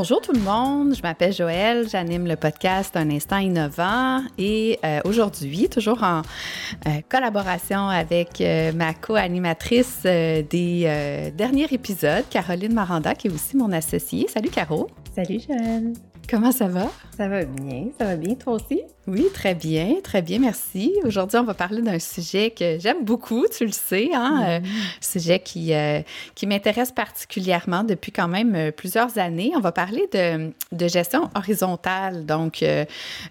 Bonjour tout le monde, je m'appelle Joëlle, j'anime le podcast Un instant innovant et euh, aujourd'hui, toujours en euh, collaboration avec euh, ma co-animatrice des derniers épisodes, Caroline Maranda, qui est aussi mon associée. Salut Caro. Salut Joëlle. Comment ça va? Ça va bien, ça va bien, toi aussi? Oui, très bien, très bien, merci. Aujourd'hui, on va parler d'un sujet que j'aime beaucoup, tu le sais, hein? un mm-hmm. sujet qui, euh, qui m'intéresse particulièrement depuis quand même euh, plusieurs années. On va parler de, de gestion horizontale, donc euh,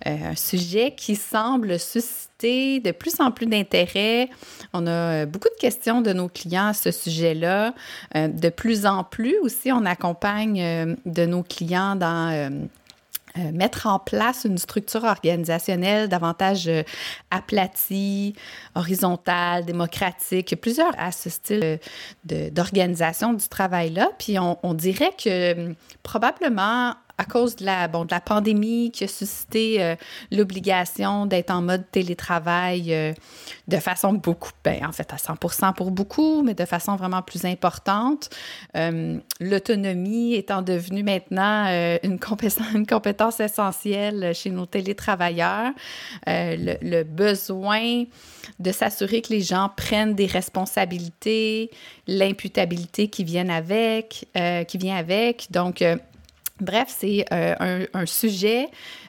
un sujet qui semble susciter de plus en plus d'intérêt. On a beaucoup de questions de nos clients à ce sujet-là. de plus en plus aussi, on accompagne de nos clients dans euh, mettre en place une structure organisationnelle davantage euh, aplatie, horizontale, démocratique. Il y a plusieurs à ce style d'organisation du travail-là. Puis on, dirait que hum, probablement à cause de la, bon, de la pandémie qui a suscité euh, l'obligation d'être en mode télétravail euh, de façon beaucoup, ben, en fait à 100 pour beaucoup, mais de façon vraiment plus importante. Euh, l'autonomie étant devenue maintenant une, compétence, une compétence essentielle chez nos télétravailleurs, le, besoin de s'assurer que les gens prennent des responsabilités, l'imputabilité qui qui vient avec. Donc, Bref, c'est euh, un, sujet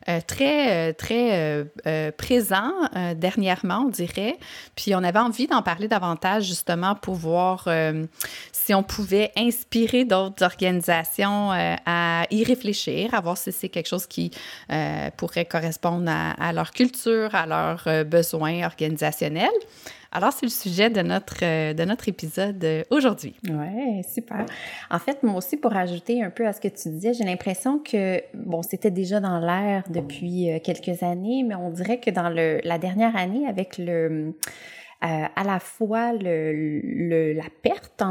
euh, très, euh, très présent dernièrement, on dirait. Puis on avait envie d'en parler davantage justement pour voir si on pouvait inspirer d'autres organisations à y réfléchir, à voir si c'est quelque chose qui pourrait correspondre à, leur culture, à leurs besoins organisationnels. Alors, c'est le sujet de notre, euh, de notre épisode euh, aujourd'hui. Oui, super. En fait, moi aussi, pour ajouter un peu à ce que tu disais, j'ai l'impression que, bon, c'était déjà dans l'air depuis euh, quelques années, mais on dirait que dans le, la dernière année, avec le euh, à la fois le, le la perte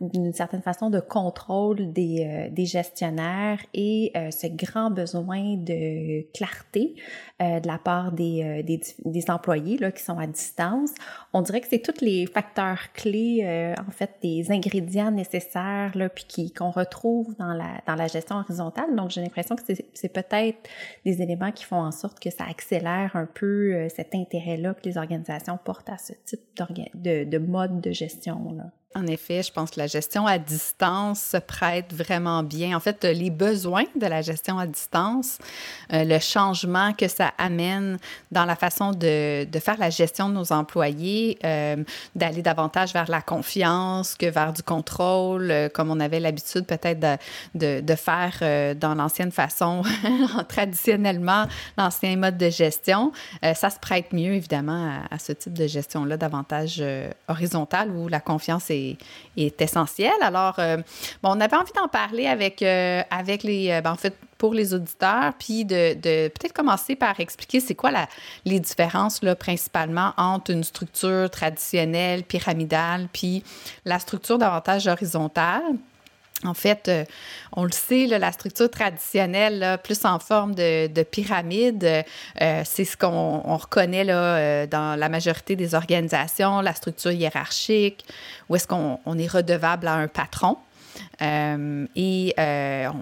d'une certaine façon de contrôle des, euh, des gestionnaires et euh, ce grand besoin de clarté de la part des, des, des, employés là, qui sont à distance. On dirait que c'est tous les facteurs clés, en fait, des ingrédients nécessaires là, puis qu'on retrouve dans la, dans la gestion horizontale. Donc, j'ai l'impression que c'est peut-être des éléments qui font en sorte que ça accélère un peu cet intérêt-là que les organisations portent à ce type de, de mode de gestion. Là. En effet, je pense que la gestion à distance se prête vraiment bien. En fait, les besoins de la gestion à distance, euh, le changement que ça amène dans la façon de, de faire la gestion de nos employés, euh, d'aller davantage vers la confiance que vers du contrôle, euh, comme on avait l'habitude peut-être de, de, faire dans l'ancienne façon, traditionnellement, l'ancien mode de gestion. ça se prête mieux, évidemment, à, à ce type de gestion-là, davantage horizontale, où la confiance est est, essentiel. Alors, euh, bon, on avait envie d'en parler avec, euh, avec les, euh, ben, en fait, pour les auditeurs, puis de, peut-être commencer par expliquer c'est quoi les différences, là, principalement, entre une structure traditionnelle, pyramidale, puis la structure davantage horizontale. En fait, euh, on le sait, la structure traditionnelle, plus en forme de, pyramide, euh, c'est ce qu'on reconnaît là, euh, dans la majorité des organisations, la structure hiérarchique, où est-ce qu'on est redevable à un patron. et on,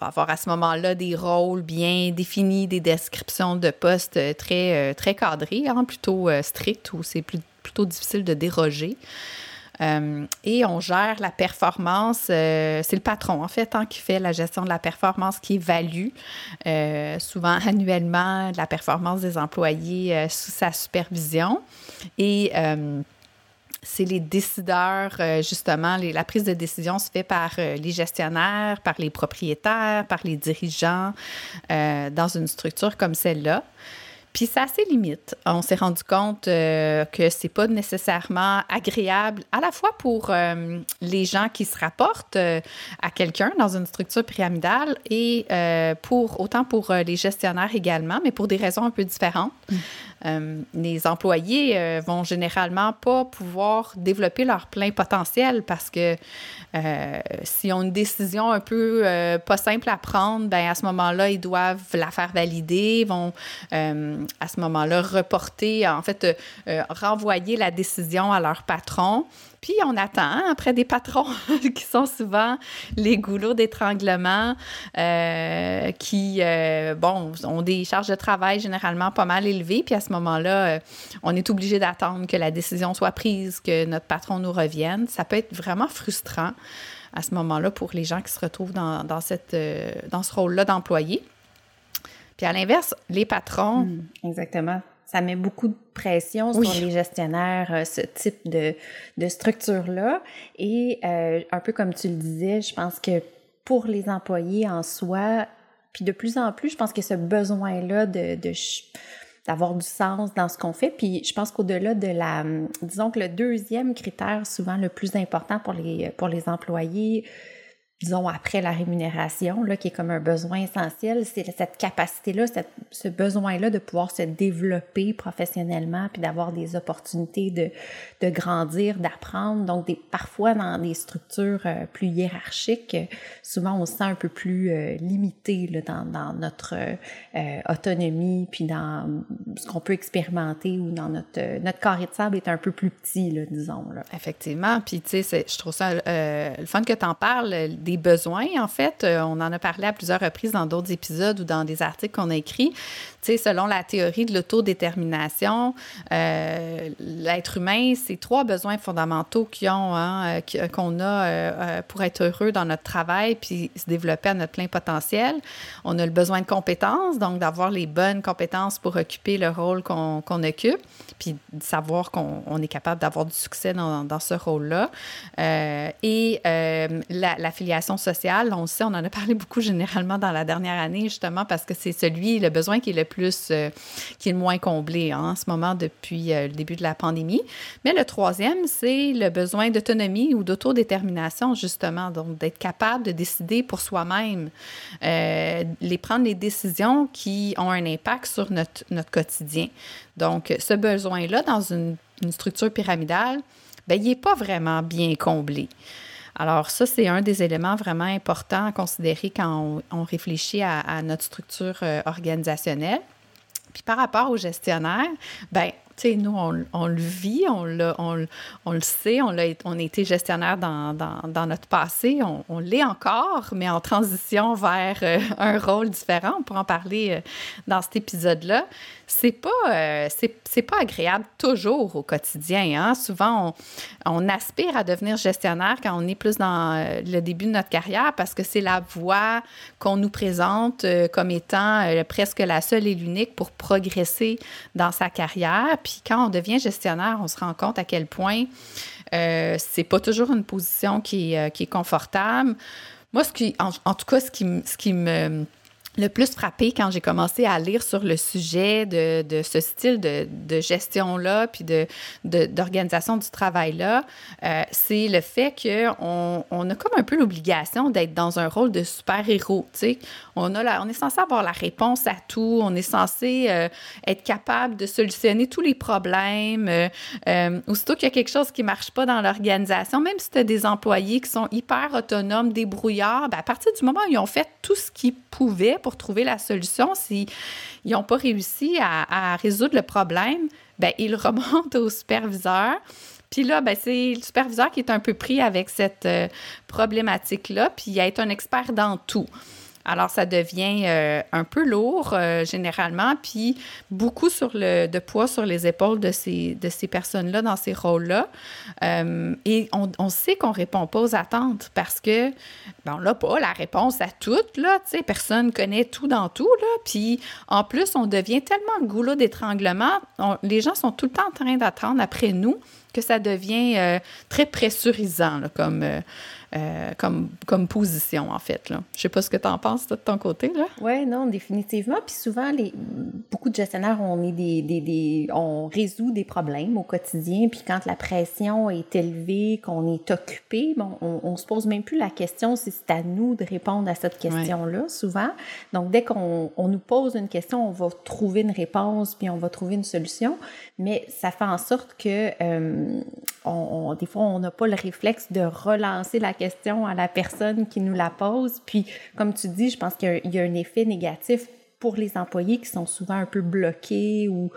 va avoir à ce moment-là des rôles bien définis, des descriptions de postes très, très cadrées, hein, plutôt strictes, où c'est plutôt difficile de déroger. Euh, et on gère la performance. Euh, c'est le patron, en fait, hein, qui fait la gestion de la performance, qui évalue euh, souvent annuellement la performance des employés sous sa supervision. Et c'est les décideurs, justement, la prise de décision se fait par les gestionnaires, par les propriétaires, par les dirigeants dans une structure comme celle-là. Puis ça a ses limites. On s'est rendu compte euh, que c'est pas nécessairement agréable à la fois pour euh, les gens qui se rapportent euh, à quelqu'un dans une structure pyramidale et pour autant pour les gestionnaires également, mais pour des raisons un peu différentes. Les employés vont généralement pas pouvoir développer leur plein potentiel parce que si on a une décision un peu pas simple à prendre, ben à ce moment-là, ils doivent la faire valider, vont à ce moment-là reporter, en fait, renvoyer la décision à leur patron. Puis on attend hein, après des patrons qui sont souvent les goulots d'étranglement, euh, qui, euh, bon, ont des charges de travail généralement pas mal élevées. Puis à ce moment-là, euh, on est obligé d'attendre que la décision soit prise, que notre patron nous revienne. Ça peut être vraiment frustrant à ce moment-là pour les gens qui se retrouvent dans, dans cette, dans ce rôle-là d'employé. Puis à l'inverse, les patrons. Hmm, exactement ça met beaucoup de pression sur les gestionnaires, euh, ce type de, de structure-là. Et euh, un peu comme tu le disais, je pense que pour les employés en soi, puis de plus en plus, je pense que ce besoin-là de, de d'avoir du sens dans ce qu'on fait. Puis je pense qu'au-delà de la, disons que le deuxième critère, souvent le plus important pour les, pour les employés, disons, après la rémunération, là, qui est comme un besoin essentiel, c'est cette capacité-là, ce besoin-là de pouvoir se développer professionnellement, puis d'avoir des opportunités de, de grandir, d'apprendre. Donc, des, parfois, dans des structures euh, plus hiérarchiques, souvent, on se sent un peu plus euh, limité là, dans, dans, notre euh, autonomie, puis dans ce qu'on peut expérimenter ou dans notre... Notre carré de sable est un peu plus petit, là, disons. Là. Effectivement. Puis, tu sais, je trouve ça le fun que tu en parles des besoins, en fait. Euh, on en a parlé à plusieurs reprises dans d'autres épisodes ou dans des articles qu'on a écrits. Tu sais, selon la théorie de l'autodétermination, euh, l'être humain, c'est trois besoins fondamentaux hein, euh, qu'on a pour être heureux dans notre travail puis se développer à notre plein potentiel. On a le besoin de compétences, donc d'avoir les bonnes compétences pour occuper le rôle qu'on occupe, puis de savoir qu'on est capable d'avoir du succès dans, ce rôle-là. et la filiation sociale, on sait, on en a parlé beaucoup généralement dans la dernière année, justement, parce que c'est celui, le besoin qui est le plus, euh, qui est le moins comblé hein, en ce moment depuis euh, le début de la pandémie. Mais le troisième, c'est le besoin d'autonomie ou d'autodétermination, justement, donc d'être capable de décider pour soi-même, euh, prendre les décisions qui ont un impact sur notre, notre quotidien. Donc, ce besoin-là, dans une, structure pyramidale, bien, il n'est pas vraiment bien comblé. Alors ça, c'est un des éléments vraiment importants à considérer quand on, réfléchit à, notre structure euh, organisationnelle. Puis par rapport aux gestionnaires, ben tu sais, nous, on, le vit, on, on, on, le sait, on a, on été gestionnaire dans, dans, notre passé, on, l'est encore, mais en transition vers euh, un rôle différent. On pourra en parler euh, dans cet épisode-là c'est pas, euh, pas agréable toujours au quotidien. Hein? Souvent, on, aspire à devenir gestionnaire quand on est plus dans euh, le début de notre carrière parce que c'est la voie qu'on nous présente euh, comme étant presque la seule et l'unique pour progresser dans sa carrière. Puis quand on devient gestionnaire, on se rend compte à quel point c'est pas toujours une position qui qui est confortable. Moi, ce qui, en, tout cas, ce qui, ce qui me le plus frappé quand j'ai commencé à lire sur le sujet de, ce style de, gestion-là, puis d'organisation du travail-là, euh, c'est le fait qu'on on a comme un peu l'obligation d'être dans un rôle de super-héros. On, on est censé avoir la réponse à tout, on est censé euh, être capable de solutionner tous les problèmes. Euh, euh, aussitôt qu'il y a quelque chose qui ne marche pas dans l'organisation, même si tu as des employés qui sont hyper autonomes, débrouillards, ben à partir du moment où ils ont fait tout ce qu'ils pouvaient pour trouver la solution. S'ils n'ont pas réussi à, résoudre le problème, ben, ils remontent au superviseur. Puis là, ben, c'est le superviseur qui est un peu pris avec cette euh, problématique-là, puis il est un expert dans tout. Alors, ça devient euh, un peu lourd euh, généralement, puis beaucoup sur le, de poids sur les épaules de ces, de ces personnes-là dans ces rôles-là. Euh, et on, on sait qu'on ne répond pas aux attentes parce que ben, on n'a pas la réponse à toutes. Là, personne connaît tout dans tout. Là, puis en plus, on devient tellement le goulot d'étranglement. Les gens sont tout le temps en train d'attendre après nous que ça devient très pressurisant comme, euh, comme, comme position, en fait. Là. Je sais pas ce que tu en penses, de ton côté. là. Oui, non, définitivement. Puis souvent, les, beaucoup de gestionnaires, on, est des, des, des, on résout des problèmes au quotidien. Puis quand la pression est élevée, qu'on est occupé, bon, on, on se pose même plus la question si c'est à nous de répondre à cette question-là, souvent. Donc, dès qu'on on nous pose une question, on va trouver une réponse, puis on va trouver une solution. Mais ça fait en sorte que euh, on, des fois, on n'a pas le réflexe de relancer la question à la personne qui nous la pose. Puis, comme tu dis, je pense qu'il y, a un effet négatif pour les employés qui sont souvent un peu bloqués ou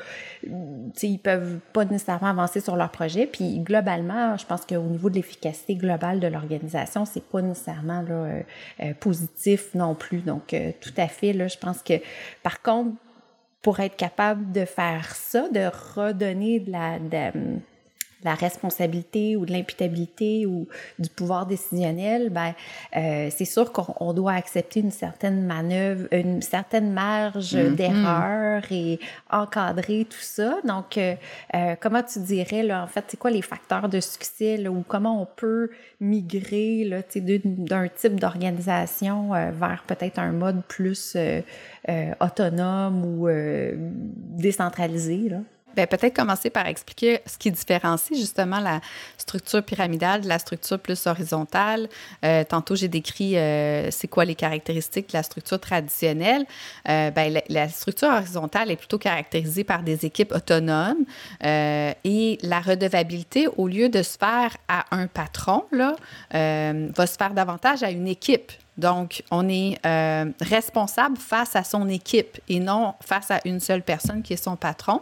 ils peuvent pas nécessairement avancer sur leur projet. Puis globalement, je pense qu'au niveau de l'efficacité globale de l'organisation, c'est pas nécessairement euh, euh, positif non plus. Donc euh, tout à fait, là, je pense que par contre, pour être capable de faire ça, de redonner de la, la responsabilité ou de l'imputabilité ou du pouvoir décisionnel, ben euh, c'est sûr qu'on doit accepter une certaine manœuvre, une certaine marge mm-hmm. d'erreur et encadrer tout ça. Donc, euh, euh, comment tu dirais là en fait, c'est quoi les facteurs de succès là, ou comment on peut migrer là, d'un type d'organisation vers peut-être un mode plus autonome ou décentralisé là? Bien, peut-être commencer par expliquer ce qui différencie justement la structure pyramidale de la structure plus horizontale. Euh, tantôt, j'ai décrit euh, c'est quoi les caractéristiques de la structure traditionnelle. Euh, bien, la, structure horizontale est plutôt caractérisée par des équipes autonomes et la redevabilité, au lieu de se faire à un patron, là, va se faire davantage à une équipe. Donc, on est responsable face à son équipe et non face à une seule personne qui est son patron.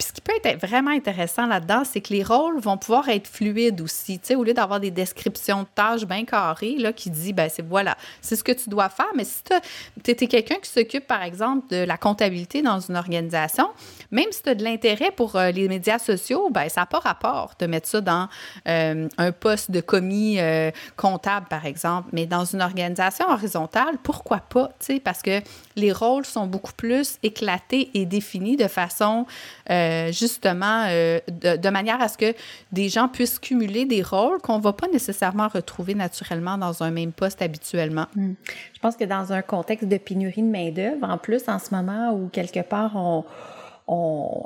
Puis ce qui peut être vraiment intéressant là-dedans, c'est que les rôles vont pouvoir être fluides aussi. Tu sais, au lieu d'avoir des descriptions de tâches bien carrées, là, qui dit, ben c'est voilà, c'est ce que tu dois faire. Mais si tu étais quelqu'un qui s'occupe, par exemple, de la comptabilité dans une organisation, même si tu as de l'intérêt pour euh, les médias sociaux, ben ça n'a pas rapport de mettre ça dans euh, un poste de commis euh, comptable, par exemple. Mais dans une organisation horizontale, pourquoi pas? Tu sais, parce que les rôles sont beaucoup plus éclatés et définis de façon justement, euh, de, manière à ce que des gens puissent cumuler des rôles qu'on ne va pas nécessairement retrouver naturellement dans un même poste habituellement. Hmm. Je pense que dans un contexte de pénurie de main-d'œuvre, en plus, en ce moment où quelque part on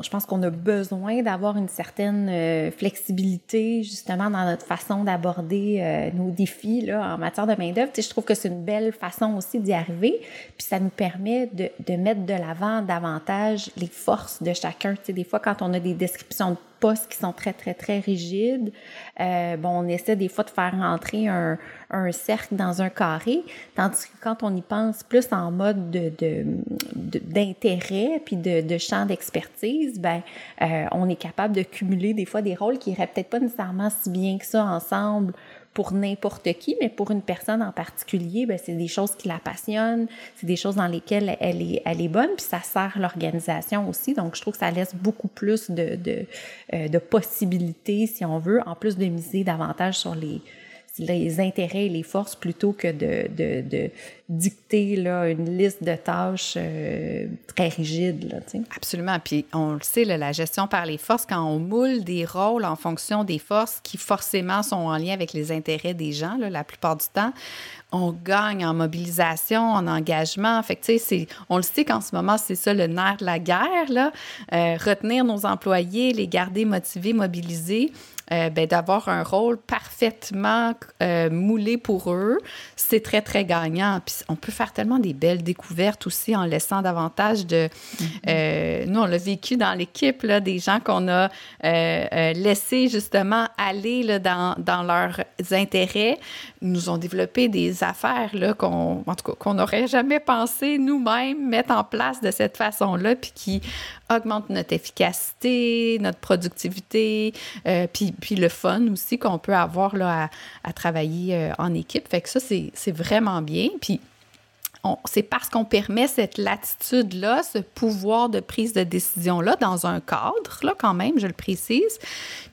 je pense qu'on a besoin d'avoir une certaine euh, flexibilité justement dans notre façon d'aborder euh, nos défis là, en matière de main-d'œuvre. Je trouve que c'est une belle façon aussi d'y arriver. Puis ça nous permet de, de mettre de l'avant davantage les forces de chacun. sais, des fois, quand on a des descriptions de qui sont très, très, très rigides. Euh, bon, on essaie des fois de faire rentrer un, un, cercle dans un carré, tandis que quand on y pense plus en mode de, d'intérêt puis de, de champ d'expertise, ben, euh, on est capable de cumuler des fois des rôles qui iraient peut-être pas nécessairement si bien que ça ensemble pour n'importe qui, mais pour une personne en particulier, ben, c'est des choses qui la passionnent, c'est des choses dans lesquelles elle est, elle est bonne, puis ça sert l'organisation aussi. Donc, je trouve que ça laisse beaucoup plus de, de, euh, de possibilités, si on veut, en plus de miser davantage sur les, les intérêts et les forces plutôt que de, de, dicter là, une liste de tâches euh, très rigide. Là, Absolument. Puis on le sait, la gestion par les forces, quand on moule des rôles en fonction des forces qui forcément sont en lien avec les intérêts des gens, là, la plupart du temps, on gagne en mobilisation, en engagement. Fait que, c'est, on le sait qu'en ce moment, c'est ça le nerf de la guerre, là. Euh, retenir nos employés, les garder motivés, mobilisés. Euh, ben, d'avoir un rôle parfaitement euh, moulé pour eux, c'est très, très gagnant. Puis on peut faire tellement des belles découvertes aussi en laissant davantage de... Mm-hmm. Euh, nous, on l'a vécu dans l'équipe, des gens qu'on a laissés justement aller là, dans, dans, leurs intérêts, nous ont développé des affaires là, qu'on, en tout cas, qu'on n'aurait jamais pensé nous-mêmes mettre en place de cette façon-là, puis qui augmente notre efficacité, notre productivité, euh, puis, puis le fun aussi qu'on peut avoir là, à, travailler euh, en équipe. Fait que ça, c'est vraiment bien. Puis c'est parce qu'on permet cette latitude-là, ce pouvoir de prise de décision-là dans un cadre, là, quand même, je le précise,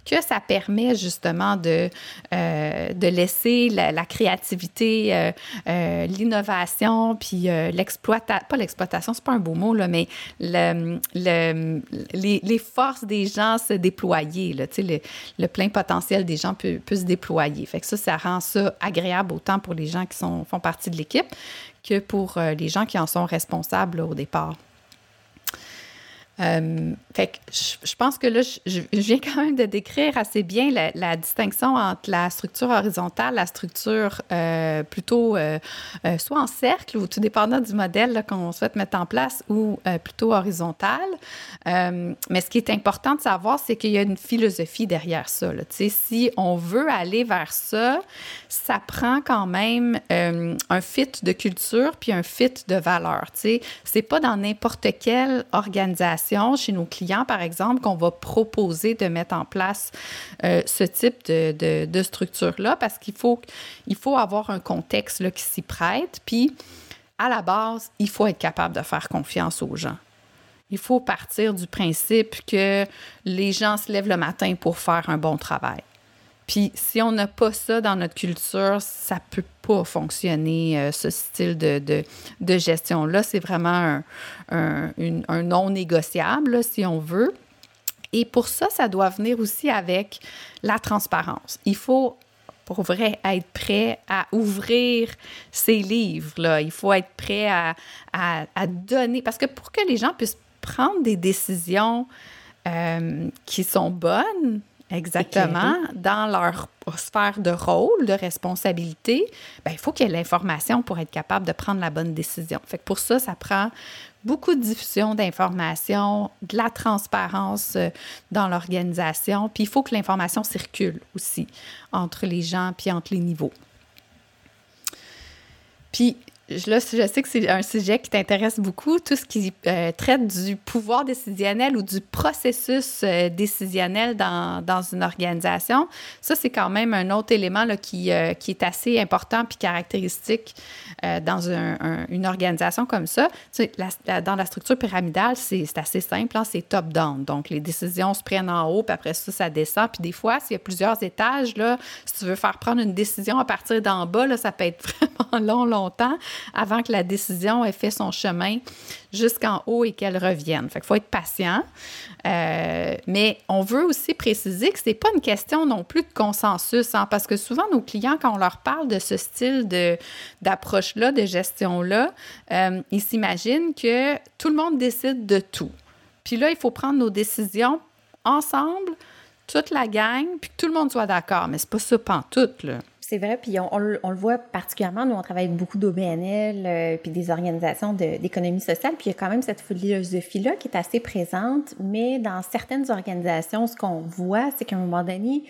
que ça permet justement de, euh, laisser la, créativité, euh, euh, l'innovation, puis l'exploitation, pas l'exploitation, c'est pas un beau mot, mais le, le, les, forces des gens se déployer, le, le plein potentiel des gens peut, peut, se déployer. Fait que ça, ça rend ça agréable autant pour les gens qui sont, font partie de l'équipe que pour les gens qui en sont responsables au départ. Euh, fait que je, pense que là, je, viens quand même de décrire assez bien la, distinction entre la structure horizontale, la structure euh, plutôt euh, soit en cercle ou tout dépendant du modèle qu'on souhaite mettre en place ou plutôt horizontale. mais ce qui est important de savoir, c'est qu'il y a une philosophie derrière ça. Là. Si on veut aller vers ça, ça prend quand même un fit de culture puis un fit de valeur. C'est pas dans n'importe quelle organisation chez nos clients, par exemple, qu'on va proposer de mettre en place euh, ce type de, de, structure-là parce qu'il faut, il faut avoir un contexte là, qui s'y prête. Puis, à la base, il faut être capable de faire confiance aux gens. Il faut partir du principe que les gens se lèvent le matin pour faire un bon travail. Puis si on n'a pas ça dans notre culture, ça peut pas fonctionner, euh, ce style de, de, gestion-là. C'est vraiment un, un, non négociable, si on veut. Et pour ça, ça doit venir aussi avec la transparence. Il faut pour vrai être prêt à ouvrir ses livres. Là. Il faut être prêt à, à, à, donner, parce que pour que les gens puissent prendre des décisions euh, qui sont bonnes, Exactement. Dans leur sphère de rôle, de responsabilité, ben, il faut qu'il y ait l'information pour être capable de prendre la bonne décision. Fait que pour ça, ça prend beaucoup de diffusion d'informations, de la transparence euh, dans l'organisation, puis il faut que l'information circule aussi entre les gens puis entre les niveaux. Puis je sais que c'est un sujet qui t'intéresse beaucoup, tout ce qui euh, traite du pouvoir décisionnel ou du processus euh, décisionnel dans, dans, une organisation. Ça, c'est quand même un autre élément là, qui, euh, qui est assez important puis caractéristique dans un, une organisation comme ça. Tu sais, dans la structure pyramidale, c'est assez simple, hein, c'est top-down. Donc, les décisions se prennent en haut, puis après ça, ça descend. Puis des fois, s'il y a plusieurs étages, là, si tu veux faire prendre une décision à partir d'en bas, là, ça peut être vraiment long, longtemps avant que la décision ait fait son chemin jusqu'en haut et qu'elle revienne. Fait faut être patient. Euh, mais on veut aussi préciser que ce n'est pas une question non plus de consensus, hein, parce que souvent, nos clients, quand on leur parle de ce style d'approche-là, de, gestion-là, euh, ils s'imaginent que tout le monde décide de tout. Puis là, il faut prendre nos décisions ensemble, toute la gang, puis que tout le monde soit d'accord. Mais c'est pas ça pantoute, là. C'est vrai, puis on, le voit particulièrement, nous on travaille avec beaucoup d'OBNL, euh, puis des organisations d'économie sociale, puis il y a quand même cette philosophie-là qui est assez présente, mais dans certaines organisations, ce qu'on voit, c'est qu'à un moment donné,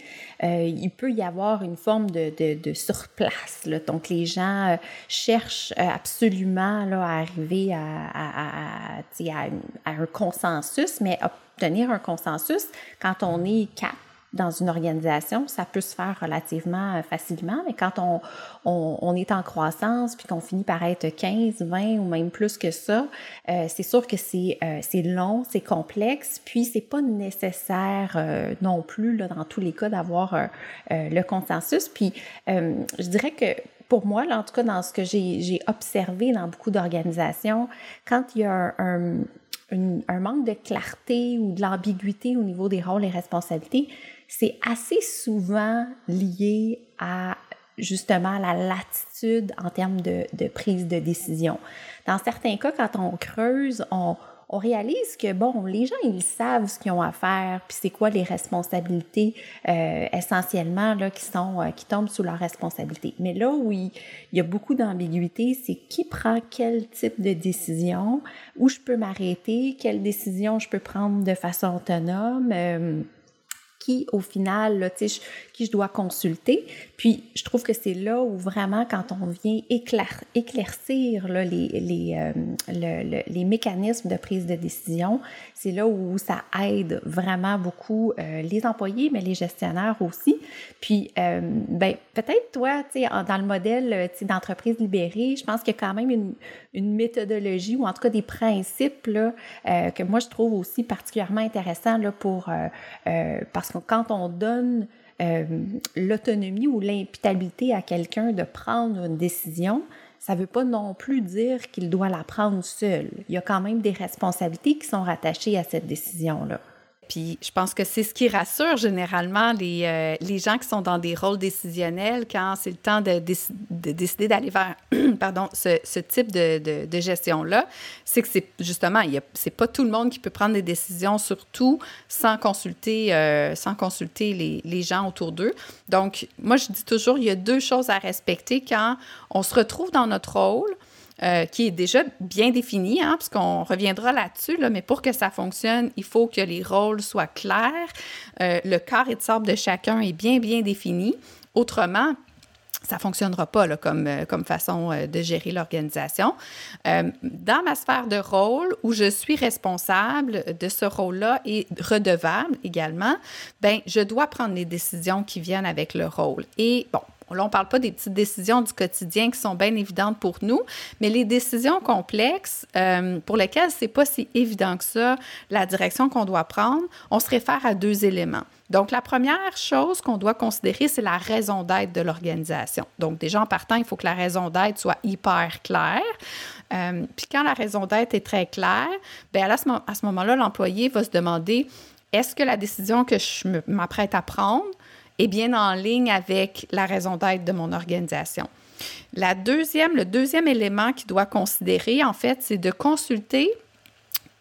euh, il peut y avoir une forme de, surplace. Là. Donc les gens euh, cherchent absolument là, à arriver à, à un consensus, mais obtenir un consensus quand on est quatre dans une organisation, ça peut se faire relativement euh, facilement, mais quand on, on, est en croissance puis qu'on finit par être 15, 20 ou même plus que ça, euh, c'est sûr que c'est euh, long, c'est complexe, puis c'est pas nécessaire non plus là, dans tous les cas d'avoir le consensus. Puis je dirais que pour moi, là, en tout cas dans ce que j'ai observé dans beaucoup d'organisations, quand il y a un, un manque de clarté ou de l'ambiguïté au niveau des rôles et responsabilités, c'est assez souvent lié à justement la latitude en termes de, prise de décision. Dans certains cas, quand on creuse, on, réalise que, bon, les gens, ils savent ce qu'ils ont à faire, puis c'est quoi les responsabilités euh, essentiellement là, qui, sont, euh, qui tombent sous leur responsabilité. Mais là où il, y a beaucoup d'ambiguïté, c'est qui prend quel type de décision, où je peux m'arrêter, quelle décision je peux prendre de façon autonome. Euh, qui, au final, là, qui je dois consulter. Puis, je trouve que c'est là où vraiment, quand on vient éclaircir euh, les mécanismes de prise de décision, c'est là où ça aide vraiment beaucoup euh, les employés, mais les gestionnaires aussi. Puis, euh, ben, peut-être toi, dans le modèle d'entreprise libérée, je pense qu'il y a quand même une, méthodologie ou en tout cas des principes que moi, je trouve aussi particulièrement intéressants pour, parce quand on donne euh, l'autonomie ou l'imputabilité à quelqu'un de prendre une décision, ça ne veut pas non plus dire qu'il doit la prendre seul. Il y a quand même des responsabilités qui sont rattachées à cette décision-là. Puis je pense que c'est ce qui rassure généralement les, euh, les gens qui sont dans des rôles décisionnels quand c'est le temps de, de décider d'aller vers pardon, ce, ce type de, de, gestion-là. C'est que c'est justement, c'est pas tout le monde qui peut prendre des décisions, surtout sans consulter, euh, sans consulter les, les gens autour d'eux. Donc, moi, je dis toujours, il y a deux choses à respecter quand on se retrouve dans notre rôle. Euh, qui est déjà bien défini, hein, puisqu'on reviendra là-dessus, là, mais pour que ça fonctionne, il faut que les rôles soient clairs, euh, le carré de sable de chacun est bien, bien défini. Autrement, ça ne fonctionnera pas comme, euh, comme façon de gérer l'organisation. dans ma sphère de rôle, où je suis responsable de ce rôle-là et redevable également, ben je dois prendre les décisions qui viennent avec le rôle. Et bon, Là, on ne parle pas des petites décisions du quotidien qui sont bien évidentes pour nous, mais les décisions complexes euh, pour lesquelles c'est pas si évident que ça, la direction qu'on doit prendre, on se réfère à deux éléments. Donc, la première chose qu'on doit considérer, c'est la raison d'être de l'organisation. Donc, déjà en partant, il faut que la raison d'être soit hyper claire. Euh, puis quand la raison d'être est très claire, bien à ce moment-là, l'employé va se demander est-ce que la décision que je m'apprête à prendre est bien en ligne avec la raison d'être de mon organisation. La deuxième, le deuxième élément qu'il doit considérer, en fait, c'est de consulter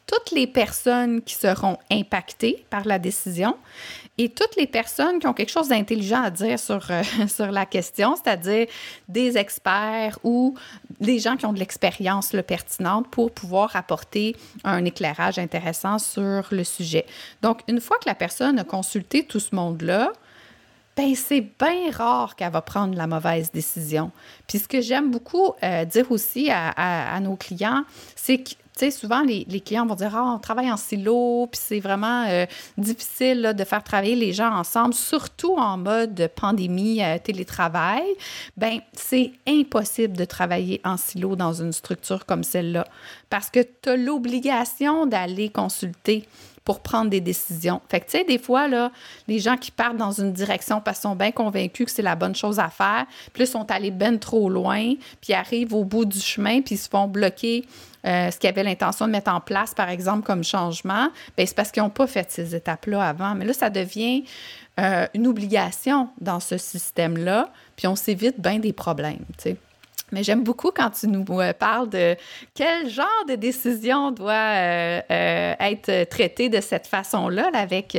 toutes les personnes qui seront impactées par la décision et toutes les personnes qui ont quelque chose d'intelligent à dire sur, euh, sur la question, c'est-à-dire des experts ou des gens qui ont de l'expérience pertinente pour pouvoir apporter un éclairage intéressant sur le sujet. Donc, une fois que la personne a consulté tout ce monde-là, ben c'est bien rare qu'elle va prendre la mauvaise décision. Puis ce que j'aime beaucoup euh, dire aussi à, nos clients, c'est que souvent, les, clients vont dire Ah, on travaille en silo, puis c'est vraiment euh, difficile de faire travailler les gens ensemble, surtout en mode pandémie, euh, télétravail. Bien, c'est impossible de travailler en silo dans une structure comme celle-là parce que tu as l'obligation d'aller consulter pour prendre des décisions. Fait que, tu sais, des fois, là, les gens qui partent dans une direction parce qu'ils sont bien convaincus que c'est la bonne chose à faire, puis sont allés ben trop loin, puis arrivent au bout du chemin, puis se font bloquer euh, ce qu'ils avaient l'intention de mettre en place, par exemple, comme changement, bien, c'est parce qu'ils n'ont pas fait ces étapes-là avant. Mais là, ça devient euh, une obligation dans ce système-là, puis on s'évite bien des problèmes, tu sais. Mais j'aime beaucoup quand tu nous euh, parles de quel genre de décision doit euh, euh, être traitée de cette façon-là, avec,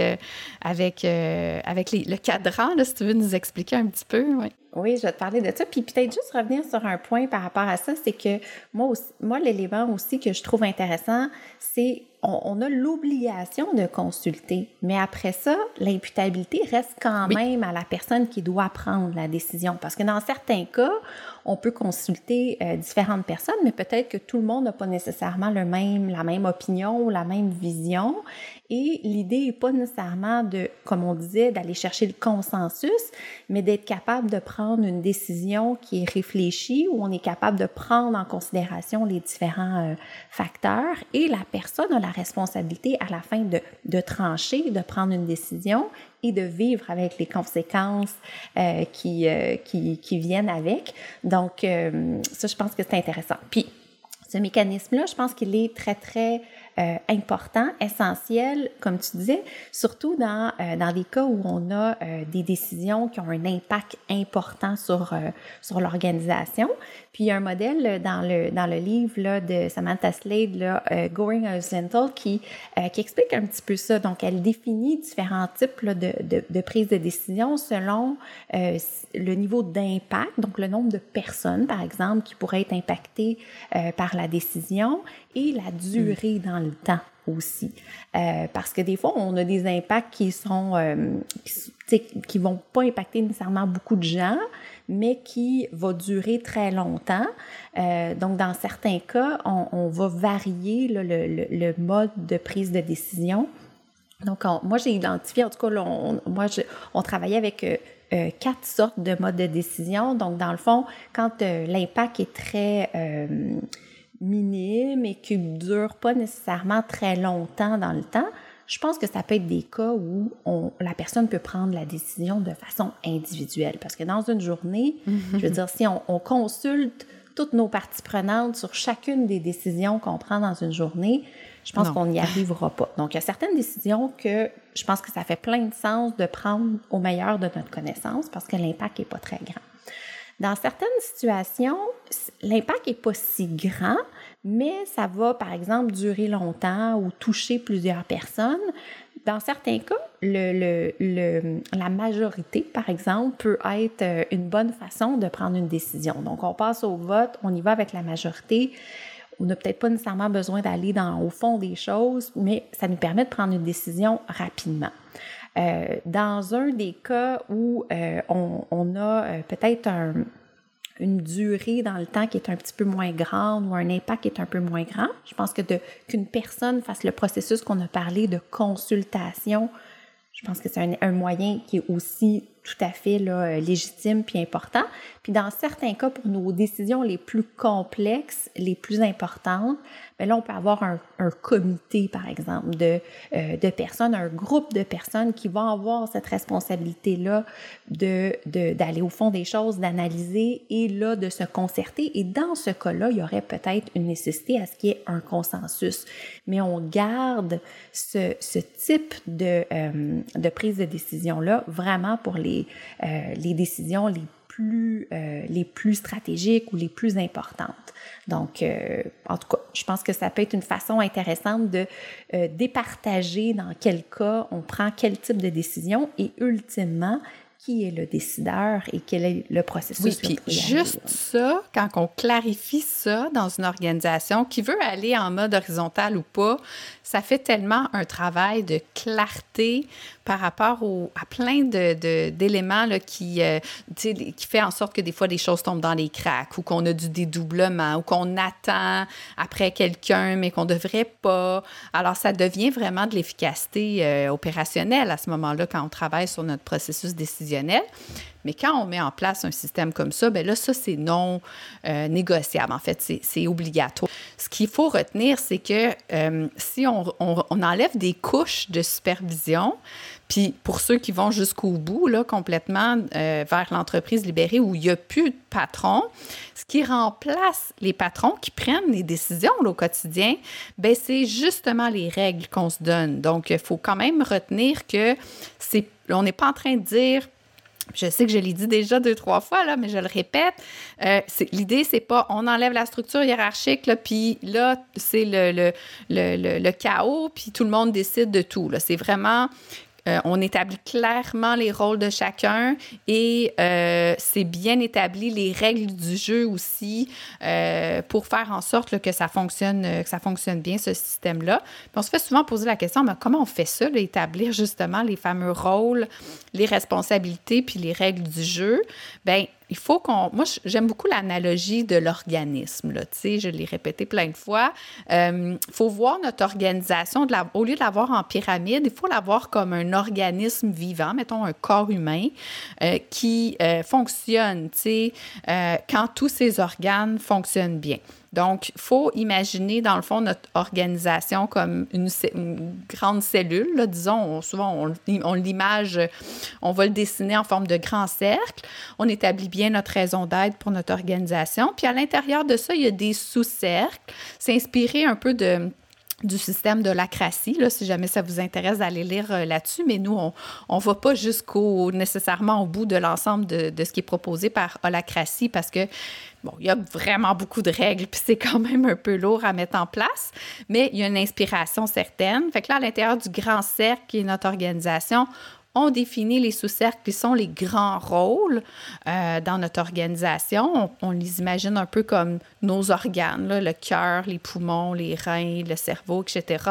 avec, avec le cadran, si tu veux nous expliquer un petit peu. Oui. Oui, je vais te parler de ça. Puis peut-être juste revenir sur un point par rapport à ça, c'est que moi, moi l'élément aussi que je trouve intéressant, c'est on, a l'obligation de consulter, mais après ça, l'imputabilité reste quand même à la personne qui doit prendre la décision. Parce que dans certains cas, on peut consulter euh, différentes personnes, mais peut-être que tout le monde n'a pas nécessairement le même, la même opinion ou la même vision. Et l'idée n'est pas nécessairement de, comme on disait, d'aller chercher le consensus, mais d'être capable de prendre une décision qui est réfléchie, où on est capable de prendre en considération les différents euh, facteurs. Et la personne a la responsabilité à la fin de, de trancher, de prendre une décision et de vivre avec les conséquences euh, euh, qui, qui, viennent avec. Donc, ça, je pense que c'est intéressant. Puis, ce mécanisme-là, je pense qu'il est très, très euh, important, essentiel, comme tu disais, surtout dans, euh, dans des cas où on a euh, des décisions qui ont un impact important sur, sur l'organisation. Puis il y a un modèle dans le, dans le livre là, de Samantha Slade, là, Going Horizontal, qui, qui explique un petit peu ça. Donc, elle définit différents types de, de, de prise de décision selon le niveau d'impact, donc le nombre de personnes, par exemple, qui pourraient être impactées par la décision et la durée dans le temps aussi. Euh, parce que des fois, on a des impacts qui sont, euh, qui, vont pas impacter nécessairement beaucoup de gens, mais qui vont durer très longtemps. Euh, donc, dans certains cas, on, on va varier le, le, mode de prise de décision. Donc, moi, j'ai identifié, en tout cas, on, moi, on travaillait avec quatre sortes de modes de décision. Donc, dans le fond, quand l'impact est très minime et qui ne dure pas nécessairement très longtemps dans le temps, je pense que ça peut être des cas où on, la personne peut prendre la décision de façon individuelle. Parce que dans une journée, je veux dire, si on, on, consulte toutes nos parties prenantes sur chacune des décisions qu'on prend dans une journée, je pense qu'on n'y arrivera pas. Donc, il y a certaines décisions que je pense que ça fait plein de sens de prendre au meilleur de notre connaissance parce que l'impact n'est pas très grand. Dans certaines situations, l'impact n'est pas si grand, mais ça va, par exemple, durer longtemps ou toucher plusieurs personnes. Dans certains cas, la majorité, par exemple, peut être euh, une bonne façon de prendre une décision. Donc, on passe au vote, on y va avec la majorité. On n'a peut-être pas nécessairement besoin d'aller au fond des choses, mais ça nous permet de prendre une décision rapidement. Euh, dans un des cas où euh, on, a euh, peut-être un, une durée dans le temps qui est un petit peu moins grande ou un impact qui est un peu moins grand, je pense que qu'une personne fasse le processus qu'on a parlé de consultation, je pense que c'est un, moyen qui est aussi tout à fait là, légitime puis important. Puis dans certains cas, pour nos décisions les plus complexes, les plus importantes, bien là, on peut avoir un, comité, par exemple, de, euh, de personnes, un groupe de personnes qui vont avoir cette responsabilité-là de, de, d'aller au fond des choses, d'analyser et là, de se concerter. Et dans ce cas-là, il y aurait peut-être une nécessité à ce qu'il y ait un consensus. Mais on garde ce, ce type de, euh, de prise de décision-là vraiment pour les, euh, les décisions les plus, euh, les plus stratégiques ou les plus importantes. Donc, euh, en tout cas, je pense que ça peut être une façon intéressante de départager dans quel cas on prend quel type de décision et ultimement, qui est le décideur et quel est le processus. Oui, puis juste ça, quand on clarifie ça dans une organisation qui veut aller en mode horizontal ou pas, ça fait tellement un travail de clarté par rapport au, à plein d'éléments de, qui, euh, qui fait en sorte que des fois des choses tombent dans les cracks ou qu'on a du dédoublement ou qu'on attend après quelqu'un mais qu'on ne devrait pas. Alors, ça devient vraiment de l'efficacité euh, opérationnelle à ce moment-là quand on travaille sur notre processus décisionnel. Mais quand on met en place un système comme ça, bien là, ça, c'est non euh, négociable. En fait, c'est obligatoire. Ce qu'il faut retenir, c'est que euh, si on, enlève des couches de supervision, puis pour ceux qui vont jusqu'au bout, là, complètement euh, vers l'entreprise libérée où il n'y a plus de patron, ce qui remplace les patrons qui prennent les décisions au quotidien, ben c'est justement les règles qu'on se donne. Donc, il faut quand même retenir que c'est, on n'est pas en train de dire je sais que je l'ai dit déjà deux, trois fois, là, mais je le répète. Euh, L'idée, c'est pas on enlève la structure hiérarchique, puis là, c'est le, le, le, le, chaos, puis tout le monde décide de tout. C'est vraiment euh, on établit clairement les rôles de chacun et euh, c'est bien établi les règles du jeu aussi euh, pour faire en sorte que ça fonctionne, que ça fonctionne bien ce système-là. on se fait souvent poser la question, mais comment on fait ça, là, établir justement les fameux rôles, les responsabilités puis les règles du jeu? Ben il faut qu'on. Moi, j'aime beaucoup l'analogie de l'organisme. Tu sais, je l'ai répété plein de fois. Il euh, faut voir notre organisation, au lieu de l'avoir en pyramide, il faut l'avoir comme un organisme vivant, mettons un corps humain, euh, qui euh, fonctionne, tu sais, quand tous ces organes fonctionnent bien. Donc, il faut imaginer, dans le fond, notre organisation comme une, grande cellule. Disons, souvent, on, on l'image, on va le dessiner en forme de grand cercle. On établit bien notre raison d'être pour notre organisation. Puis à l'intérieur de ça, il y a des sous-cercles. C'est inspiré un peu de du système de l'acratie, là, si jamais ça vous intéresse d'aller lire euh, là-dessus, mais nous, on ne va pas jusqu'au nécessairement au bout de l'ensemble de, de, ce qui est proposé par Holacratie parce que, bon, il y a vraiment beaucoup de règles, puis c'est quand même un peu lourd à mettre en place, mais il y a une inspiration certaine. Fait que là, à l'intérieur du grand cercle qui est notre organisation, on définit les sous-cercles qui sont les grands rôles euh, dans notre organisation. On, les imagine un peu comme nos organes, le cœur, les poumons, les reins, le cerveau, etc.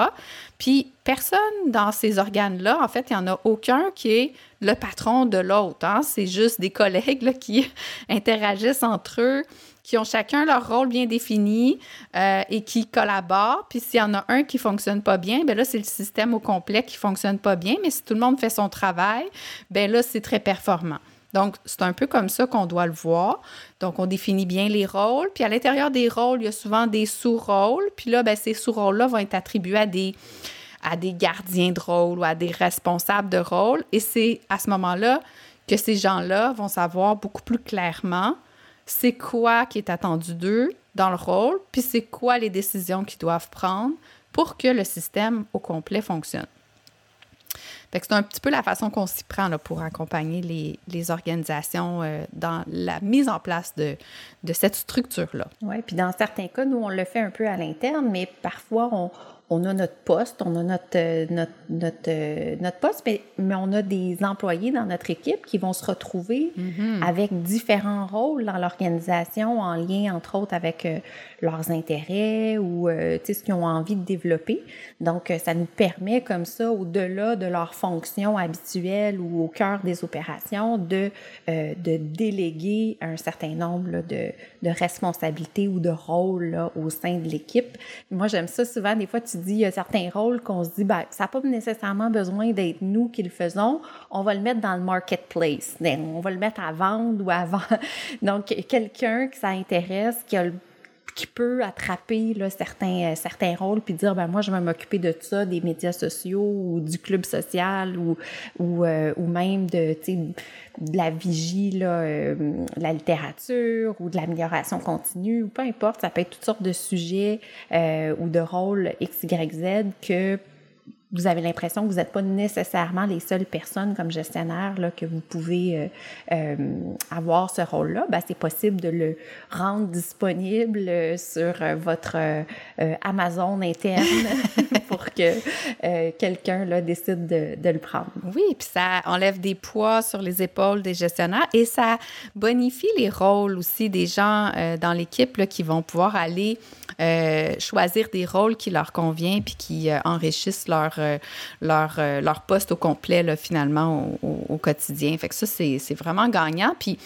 Puis personne dans ces organes-là, en fait, il n'y en a aucun qui est le patron de l'autre. Hein. C'est juste des collègues qui interagissent entre eux qui ont chacun leur rôle bien défini euh, et qui collaborent. Puis s'il y en a un qui fonctionne pas bien, ben là, c'est le système au complet qui fonctionne pas bien. Mais si tout le monde fait son travail, ben là, c'est très performant. Donc, c'est un peu comme ça qu'on doit le voir. Donc, on définit bien les rôles. Puis à l'intérieur des rôles, il y a souvent des sous-rôles. Puis là, ben, ces sous-rôles-là vont être attribués à des, à des gardiens de rôle ou à des responsables de rôle. Et c'est à ce moment-là que ces gens-là vont savoir beaucoup plus clairement c'est quoi qui est attendu d'eux dans le rôle, puis c'est quoi les décisions qu'ils doivent prendre pour que le système au complet fonctionne. c'est un petit peu la façon qu'on s'y prend pour accompagner les, organisations euh, dans la mise en place de, de cette structure-là. Oui, puis dans certains cas, nous, on le fait un peu à l'interne, mais parfois, on, on a notre poste, on a notre, euh, notre, notre, euh, notre poste, mais, mais, on a des employés dans notre équipe qui vont se retrouver mm-hmm. avec différents rôles dans l'organisation en lien, entre autres, avec euh, leurs intérêts ou ce qu'ils ont envie de développer. Donc, ça nous permet comme ça, au-delà de leurs fonctions habituelles ou au cœur des opérations, de, de déléguer un certain nombre de, de responsabilités ou de rôles là, au sein de l'équipe. Moi, j'aime ça souvent. Des fois, tu dis, il y a certains rôles qu'on se dit, ben, ça n'a pas nécessairement besoin d'être nous qui le faisons. On va le mettre dans le marketplace. Ben, on va le mettre à vendre ou à vendre. Donc, quelqu'un qui ça intéresse, qui a qui peut attraper là, certains, euh, certains rôles puis dire ben moi je vais m'occuper de ça des médias sociaux ou du club social ou ou, euh, ou même de de la vigie là, euh, de la littérature ou de l'amélioration continue ou peu importe. Ça peut être toutes sortes de sujets ou de rôles x y z que vous avez l'impression que vous n'êtes pas nécessairement les seules personnes comme gestionnaire là, que vous pouvez euh, euh, avoir ce rôle-là, ben, c'est possible de le rendre disponible euh, sur votre Amazon interne pour que quelqu'un décide de, de, le prendre. Oui, puis ça enlève des poids sur les épaules des gestionnaires et ça bonifie les rôles aussi des gens dans l'équipe qui vont pouvoir aller choisir des rôles qui leur conviennent puis qui enrichissent leur euh, leur, euh, leur poste au complet, finalement, au, quotidien. Fait que ça, c'est vraiment gagnant. Puis,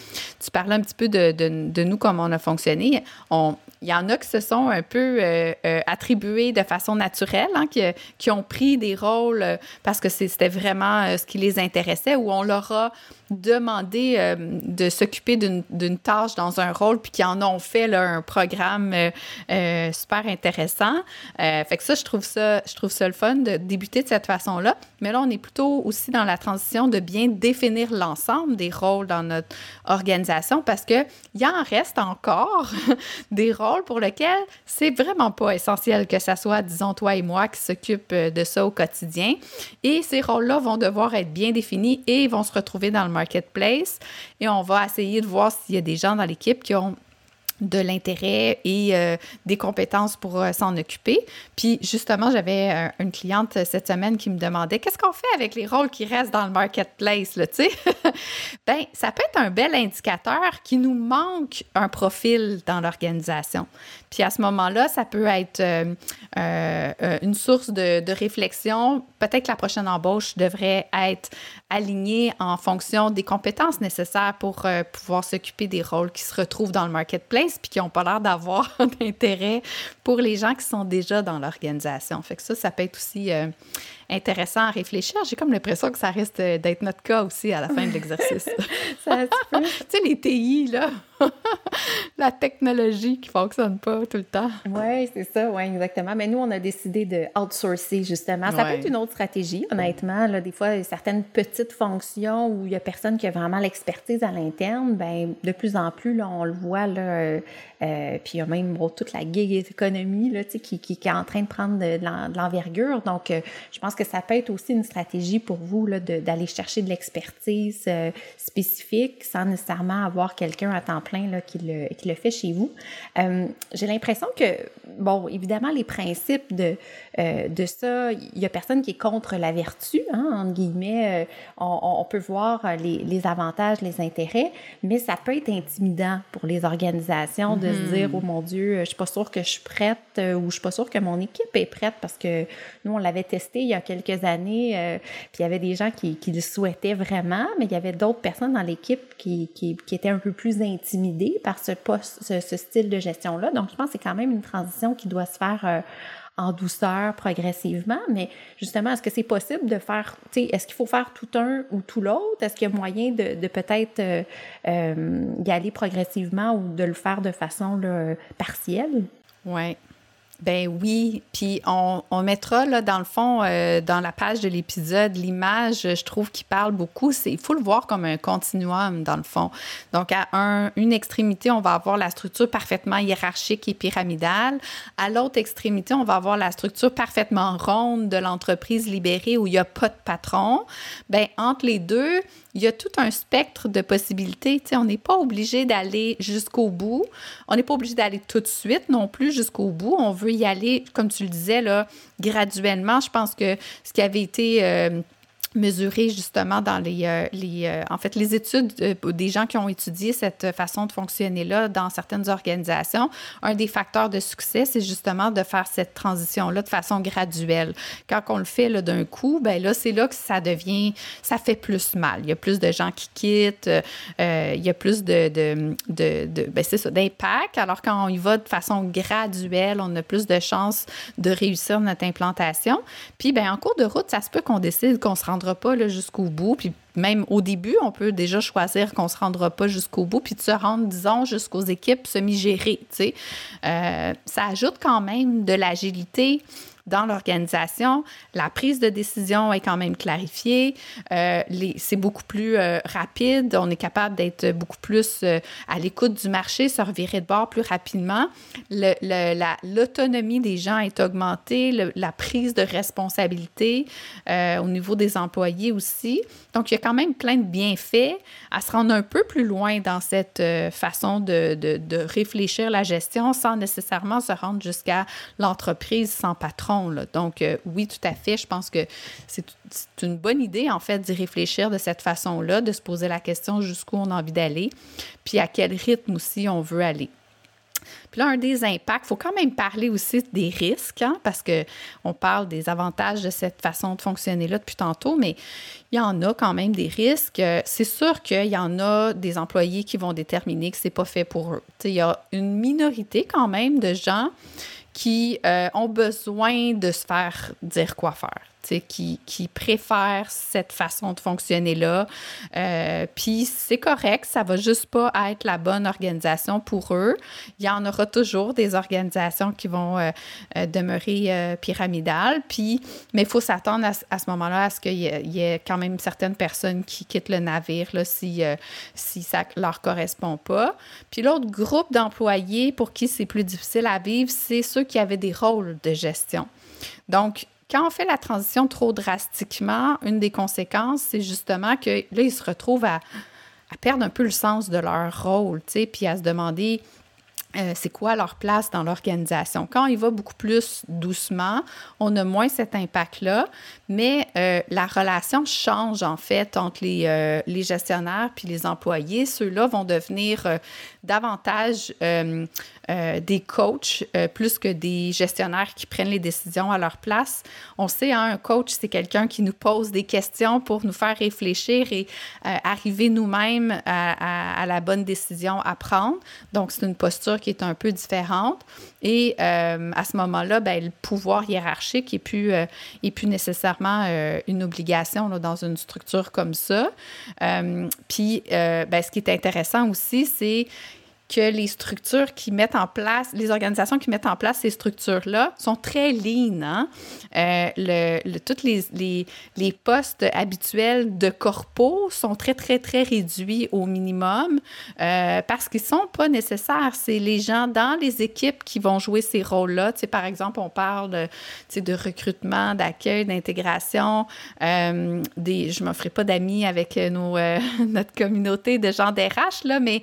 tu parlais un petit peu de, de, de nous, comment on a fonctionné. On, il y en a qui se sont un peu euh, attribués de façon naturelle, hein, qui, qui, ont pris des rôles parce que c'était vraiment ce qui les intéressait, ou on leur a demandé de s'occuper d'une tâche dans un rôle, puis qui en ont fait un programme super intéressant. fait que ça, je trouve ça, je trouve ça le fun de débuter de cette façon-là. Mais là, on est plutôt aussi dans la transition de bien définir l'ensemble des rôles dans notre organisation parce qu'il y en reste encore des rôles pour lesquels c'est vraiment pas essentiel que ça soit, disons, toi et moi qui s'occupent de ça au quotidien. Et ces rôles-là vont devoir être bien définis et vont se retrouver dans le marketplace. Et on va essayer de voir s'il y a des gens dans l'équipe qui ont de l'intérêt et euh, des compétences pour euh, s'en occuper. Puis justement, j'avais euh, une cliente cette semaine qui me demandait qu'est-ce qu'on fait avec les rôles qui restent dans le marketplace, là, tu sais? ben, ça peut être un bel indicateur qui nous manque un profil dans l'organisation. Puis à ce moment-là, ça peut être une source de, de réflexion. Peut-être que la prochaine embauche devrait être alignée en fonction des compétences nécessaires pour pouvoir s'occuper des rôles qui se retrouvent dans le marketplace puis qui n'ont pas l'air d'avoir d'intérêt pour les gens qui sont déjà dans l'organisation. Fait que ça, ça peut être aussi euh, intéressant à réfléchir. J'ai comme l'impression que ça risque d'être notre cas aussi à la fin de l'exercice. tu sais, les TI, là, la technologie qui fonctionne pas tout le temps. Oui, c'est ça, oui, exactement. Mais nous, on a décidé de outsourcer, justement. Ça peut être une autre stratégie, honnêtement. Là, des fois, certaines petites fonctions où il y a personne qui a vraiment l'expertise à l'interne, ben de plus en plus, là, on le voit, là, euh, euh, puis il y a même toute la gig économie là, qui, qui, qui, est en train de prendre de, de l'envergure. Donc, euh, je pense pense que ça peut être aussi une stratégie pour vous d'aller chercher de l'expertise euh, spécifique sans nécessairement avoir quelqu'un à temps plein là, qui, le, qui le fait chez vous. Euh, j'ai l'impression que, bon, évidemment, les principes de, euh, de ça, il y a personne qui est contre la vertu, hein, entre guillemets. On, on, peut voir les, les, avantages, les intérêts, mais ça peut être intimidant pour les organisations de se mm-hmm. dire, oh mon Dieu, je suis pas sûre que je suis prête ou je suis pas sûre que mon équipe est prête parce que nous, on l'avait testé il y a quelques années, euh, puis il y avait des gens qui, le souhaitaient vraiment, mais il y avait d'autres personnes dans l'équipe qui, qui, étaient un peu plus intimidées par ce, ce, style de gestion-là. Donc, je pense que c'est quand même une transition qui doit se faire euh, en douceur, progressivement. Mais justement, est-ce que c'est possible de faire, tu sais, est-ce qu'il faut faire tout un ou tout l'autre? Est-ce qu'il y a moyen de, peut-être euh, y aller progressivement ou de le faire de façon partielle? Oui. Ben oui, puis on, on, mettra là dans le fond euh, dans la page de l'épisode l'image, je trouve qui parle beaucoup. Il faut le voir comme un continuum dans le fond. Donc à un, une extrémité, on va avoir la structure parfaitement hiérarchique et pyramidale. À l'autre extrémité, on va avoir la structure parfaitement ronde de l'entreprise libérée où il n'y a pas de patron. Ben entre les deux, il y a tout un spectre de possibilités. Tu sais, on n'est pas obligé d'aller jusqu'au bout. On n'est pas obligé d'aller tout de suite non plus jusqu'au bout. On veut y aller, comme tu le disais, là, graduellement. Je pense que ce qui avait été euh, mesurer justement dans les, euh, les euh, en fait, les études euh, des gens qui ont étudié cette façon de fonctionner-là dans certaines organisations. Un des facteurs de succès, c'est justement de faire cette transition-là de façon graduelle. Quand on le fait d'un coup, ben là, c'est là que ça devient, ça fait plus mal. Il y a plus de gens qui quittent, il y a plus de, de, de, de ben c'est ça, d'impact. Alors quand on y va de façon graduelle, on a plus de chances de réussir notre implantation. Puis, ben en cours de route, ça se peut qu'on décide qu'on se rende pas jusqu'au bout. Puis même au début, on peut déjà choisir qu'on se rendra pas jusqu'au bout, puis de se rendre, disons, jusqu'aux équipes semi-gérées. Euh, ça ajoute quand même de l'agilité dans l'organisation. La prise de décision est quand même clarifiée. Euh, c'est beaucoup plus euh, rapide. On est capable d'être beaucoup plus euh, à l'écoute du marché, se revirer de bord plus rapidement. L'autonomie des gens est augmentée, la prise de responsabilité au niveau des employés aussi. Donc, il y a quand même plein de bienfaits à se rendre un peu plus loin dans cette façon de, de, de réfléchir la gestion sans nécessairement se rendre jusqu'à l'entreprise sans patron donc, euh, oui, tout à fait. Je pense que c'est une bonne idée, en fait, d'y réfléchir de cette façon-là, de se poser la question jusqu'où on a envie d'aller, puis à quel rythme aussi on veut aller. Puis là, un des impacts, il faut quand même parler aussi des risques, hein, parce qu'on parle des avantages de cette façon de fonctionner-là depuis tantôt, mais il y en a quand même des risques. C'est sûr qu'il y en a des employés qui vont déterminer que ce n'est pas fait pour eux. il y a une minorité quand même de gens qui euh, ont besoin de se faire dire quoi faire qui, qui préfèrent cette façon de fonctionner-là. Euh, puis c'est correct, ça va juste pas être la bonne organisation pour eux. Il y en aura toujours des organisations qui vont euh, euh, demeurer pyramidales. Puis, mais il faut s'attendre à, ce moment-là à ce qu'il y, ait quand même certaines personnes qui quittent le navire là, si, si ça leur correspond pas. Puis l'autre groupe d'employés pour qui c'est plus difficile à vivre, c'est ceux qui avaient des rôles de gestion. Donc, quand on fait la transition trop drastiquement, une des conséquences, c'est justement que là, ils se retrouvent à, perdre un peu le sens de leur rôle, tu sais, puis à se demander euh, c'est quoi leur place dans l'organisation. Quand il va beaucoup plus doucement, on a moins cet impact-là, mais euh, la relation change en fait entre les, euh, les gestionnaires puis les employés. Ceux-là vont devenir davantage des coachs plus que des gestionnaires qui prennent les décisions à leur place. On sait, hein, un coach, c'est quelqu'un qui nous pose des questions pour nous faire réfléchir et arriver nous-mêmes à, la bonne décision à prendre. Donc, c'est une posture qui est un peu différente. Et euh, à ce moment-là, ben, le pouvoir hiérarchique n'est plus, euh, plus nécessairement euh, une obligation là, dans une structure comme ça. puis, ben, ce qui est intéressant aussi, c'est que les structures qui mettent en place, les organisations qui mettent en place ces structures-là sont très lean. Hein? Euh, tous les, postes habituels de corpo sont très, très, très réduits au minimum euh, parce qu'ils ne sont pas nécessaires. C'est les gens dans les équipes qui vont jouer ces rôles-là. Tu sais, par exemple, on parle de recrutement, d'accueil, d'intégration. Euh, je ne me ferai pas d'amis avec notre communauté de gens d'RH, là, mais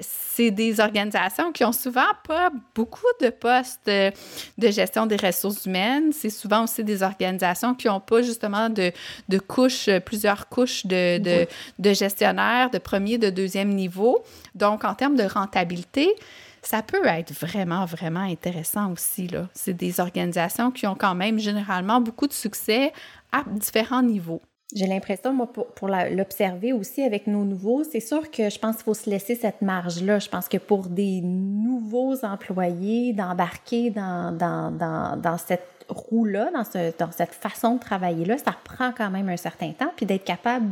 c'est des organisations qui ont souvent pas beaucoup de postes de gestion des ressources humaines. C'est souvent aussi des organisations qui n'ont pas justement de, de, couches, plusieurs couches de, de, de gestionnaires de premier, de deuxième niveau. Donc, en termes de rentabilité, ça peut être vraiment, vraiment intéressant aussi. C'est des organisations qui ont quand même généralement beaucoup de succès à différents niveaux. J'ai l'impression, moi, pour, pour l'observer aussi avec nos nouveaux, c'est sûr que je pense qu'il faut se laisser cette marge-là. Je pense que pour des nouveaux employés, d'embarquer dans, dans, dans, dans cette roue-là, dans, ce, dans cette façon de travailler-là, ça prend quand même un certain temps, puis d'être capable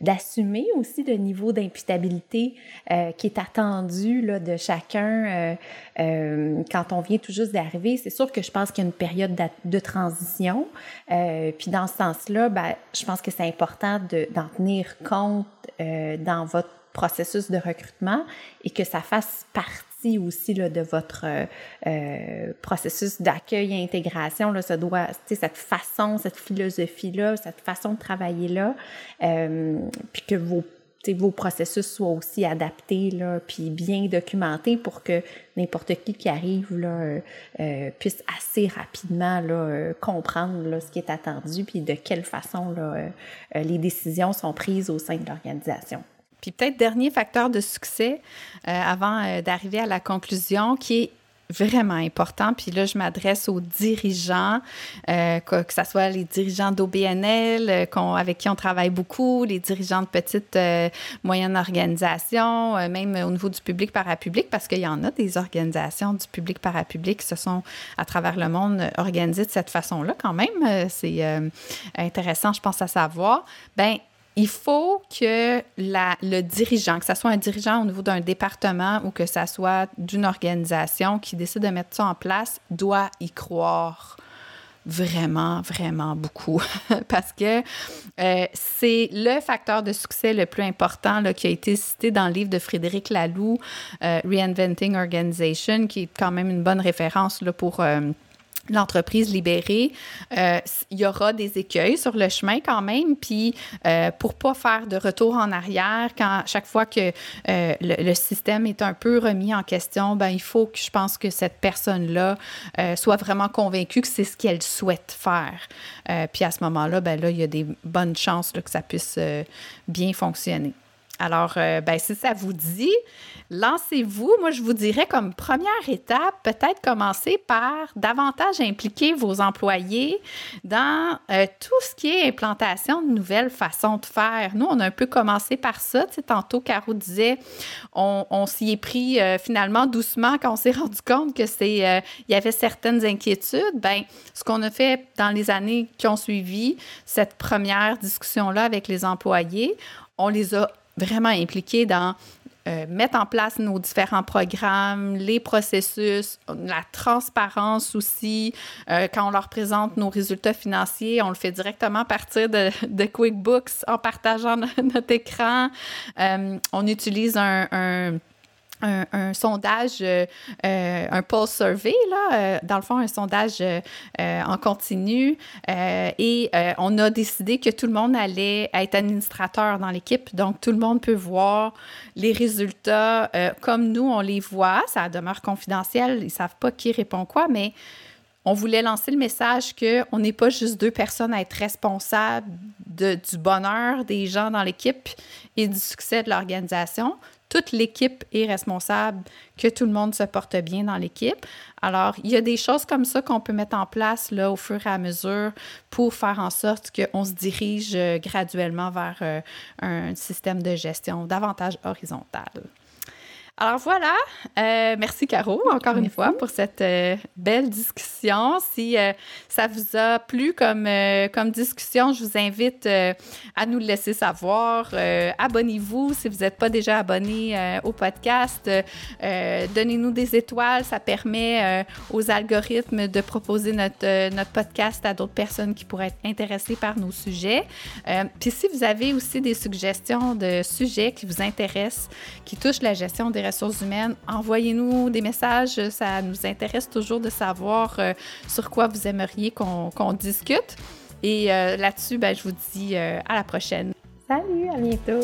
d'assumer aussi le niveau d'imputabilité euh, qui est attendu de chacun euh, euh, quand on vient tout juste d'arriver. C'est sûr que je pense qu'il y a une période de, transition, puis dans ce sens-là, ben, je pense que c'est important de, d'en tenir compte dans votre processus de recrutement et que ça fasse partie aussi là, de votre euh, euh, processus d'accueil et intégration. Là, ça doit, cette façon, cette philosophie-là, cette façon de travailler-là, euh, puis que vos vos processus soient aussi adaptés, là, puis bien documentés pour que n'importe qui qui arrive là, puisse assez rapidement là, comprendre là, ce qui est attendu, puis de quelle façon là, les décisions sont prises au sein de l'organisation. Puis peut-être dernier facteur de succès euh, avant euh, d'arriver à la conclusion qui est vraiment important. Puis là, je m'adresse aux dirigeants, euh, que, ce soit les dirigeants d'OBNL avec qui on travaille beaucoup, les dirigeants de petites, moyennes organisations, même au niveau du public parapublic, parce qu'il y en a des organisations du public parapublic qui se sont, à travers le monde, organisées de cette façon-là quand même. C'est intéressant, je pense, à savoir. Ben il faut que le dirigeant, que ce soit un dirigeant au niveau d'un département ou que ce soit d'une organisation qui décide de mettre ça en place, doit y croire vraiment, vraiment beaucoup. Parce que euh, c'est le facteur de succès le plus important qui a été cité dans le livre de Frédéric Laloux, euh, Reinventing Organization, qui est quand même une bonne référence pour... Euh, l'entreprise libérée, euh, il y aura des écueils sur le chemin quand même, puis euh, pour pas faire de retour en arrière, quand chaque fois que euh, le, système est un peu remis en question, ben il faut que je pense que cette personne-là euh, soit vraiment convaincue que c'est ce qu'elle souhaite faire. puis à ce moment-là, ben là, il y a des bonnes chances que ça puisse bien fonctionner. Alors, ben, si ça vous dit, lancez-vous. Moi, je vous dirais comme première étape, peut-être commencer par davantage impliquer vos employés dans euh, tout ce qui est implantation de nouvelles façons de faire. Nous, on a un peu commencé par ça. Tantôt, Caro disait, on, s'y est pris euh, finalement doucement quand on s'est rendu compte que c'est, euh, il y avait certaines inquiétudes. Ben, ce qu'on a fait dans les années qui ont suivi cette première discussion-là avec les employés, on les a vraiment impliqués dans euh, mettre en place nos différents programmes, les processus, la transparence aussi. Euh, quand on leur présente nos résultats financiers, on le fait directement à partir de, QuickBooks en partageant notre écran. Euh, on utilise un, sondage, euh, euh, un pulse survey, là, euh, dans le fond, un sondage en continu. et on a décidé que tout le monde allait être administrateur dans l'équipe. Donc, tout le monde peut voir les résultats comme nous, on les voit. Ça demeure confidentiel. Ils ne savent pas qui répond quoi, mais on voulait lancer le message qu'on n'est pas juste deux personnes à être responsables de, du bonheur des gens dans l'équipe et du succès de l'organisation toute l'équipe est responsable, que tout le monde se porte bien dans l'équipe. Alors, il y a des choses comme ça qu'on peut mettre en place là, au fur et à mesure pour faire en sorte qu'on se dirige euh, graduellement vers euh, un système de gestion davantage horizontal. Alors voilà, euh, merci Caro encore une fois pour cette euh, belle discussion. Si euh, ça vous a plu comme, comme discussion, je vous invite à nous le laisser savoir. Abonnez-vous si vous n'êtes pas déjà abonné au podcast. Donnez-nous des étoiles, ça permet aux algorithmes de proposer notre, notre podcast à d'autres personnes qui pourraient être intéressées par nos sujets. Puis si vous avez aussi des suggestions de sujets qui vous intéressent, qui touchent la gestion des ressources humaines, envoyez-nous des messages. Ça nous intéresse toujours de savoir euh, sur quoi vous aimeriez qu'on discute. Et euh, là-dessus, ben, je vous dis euh, à la prochaine. Salut, à bientôt.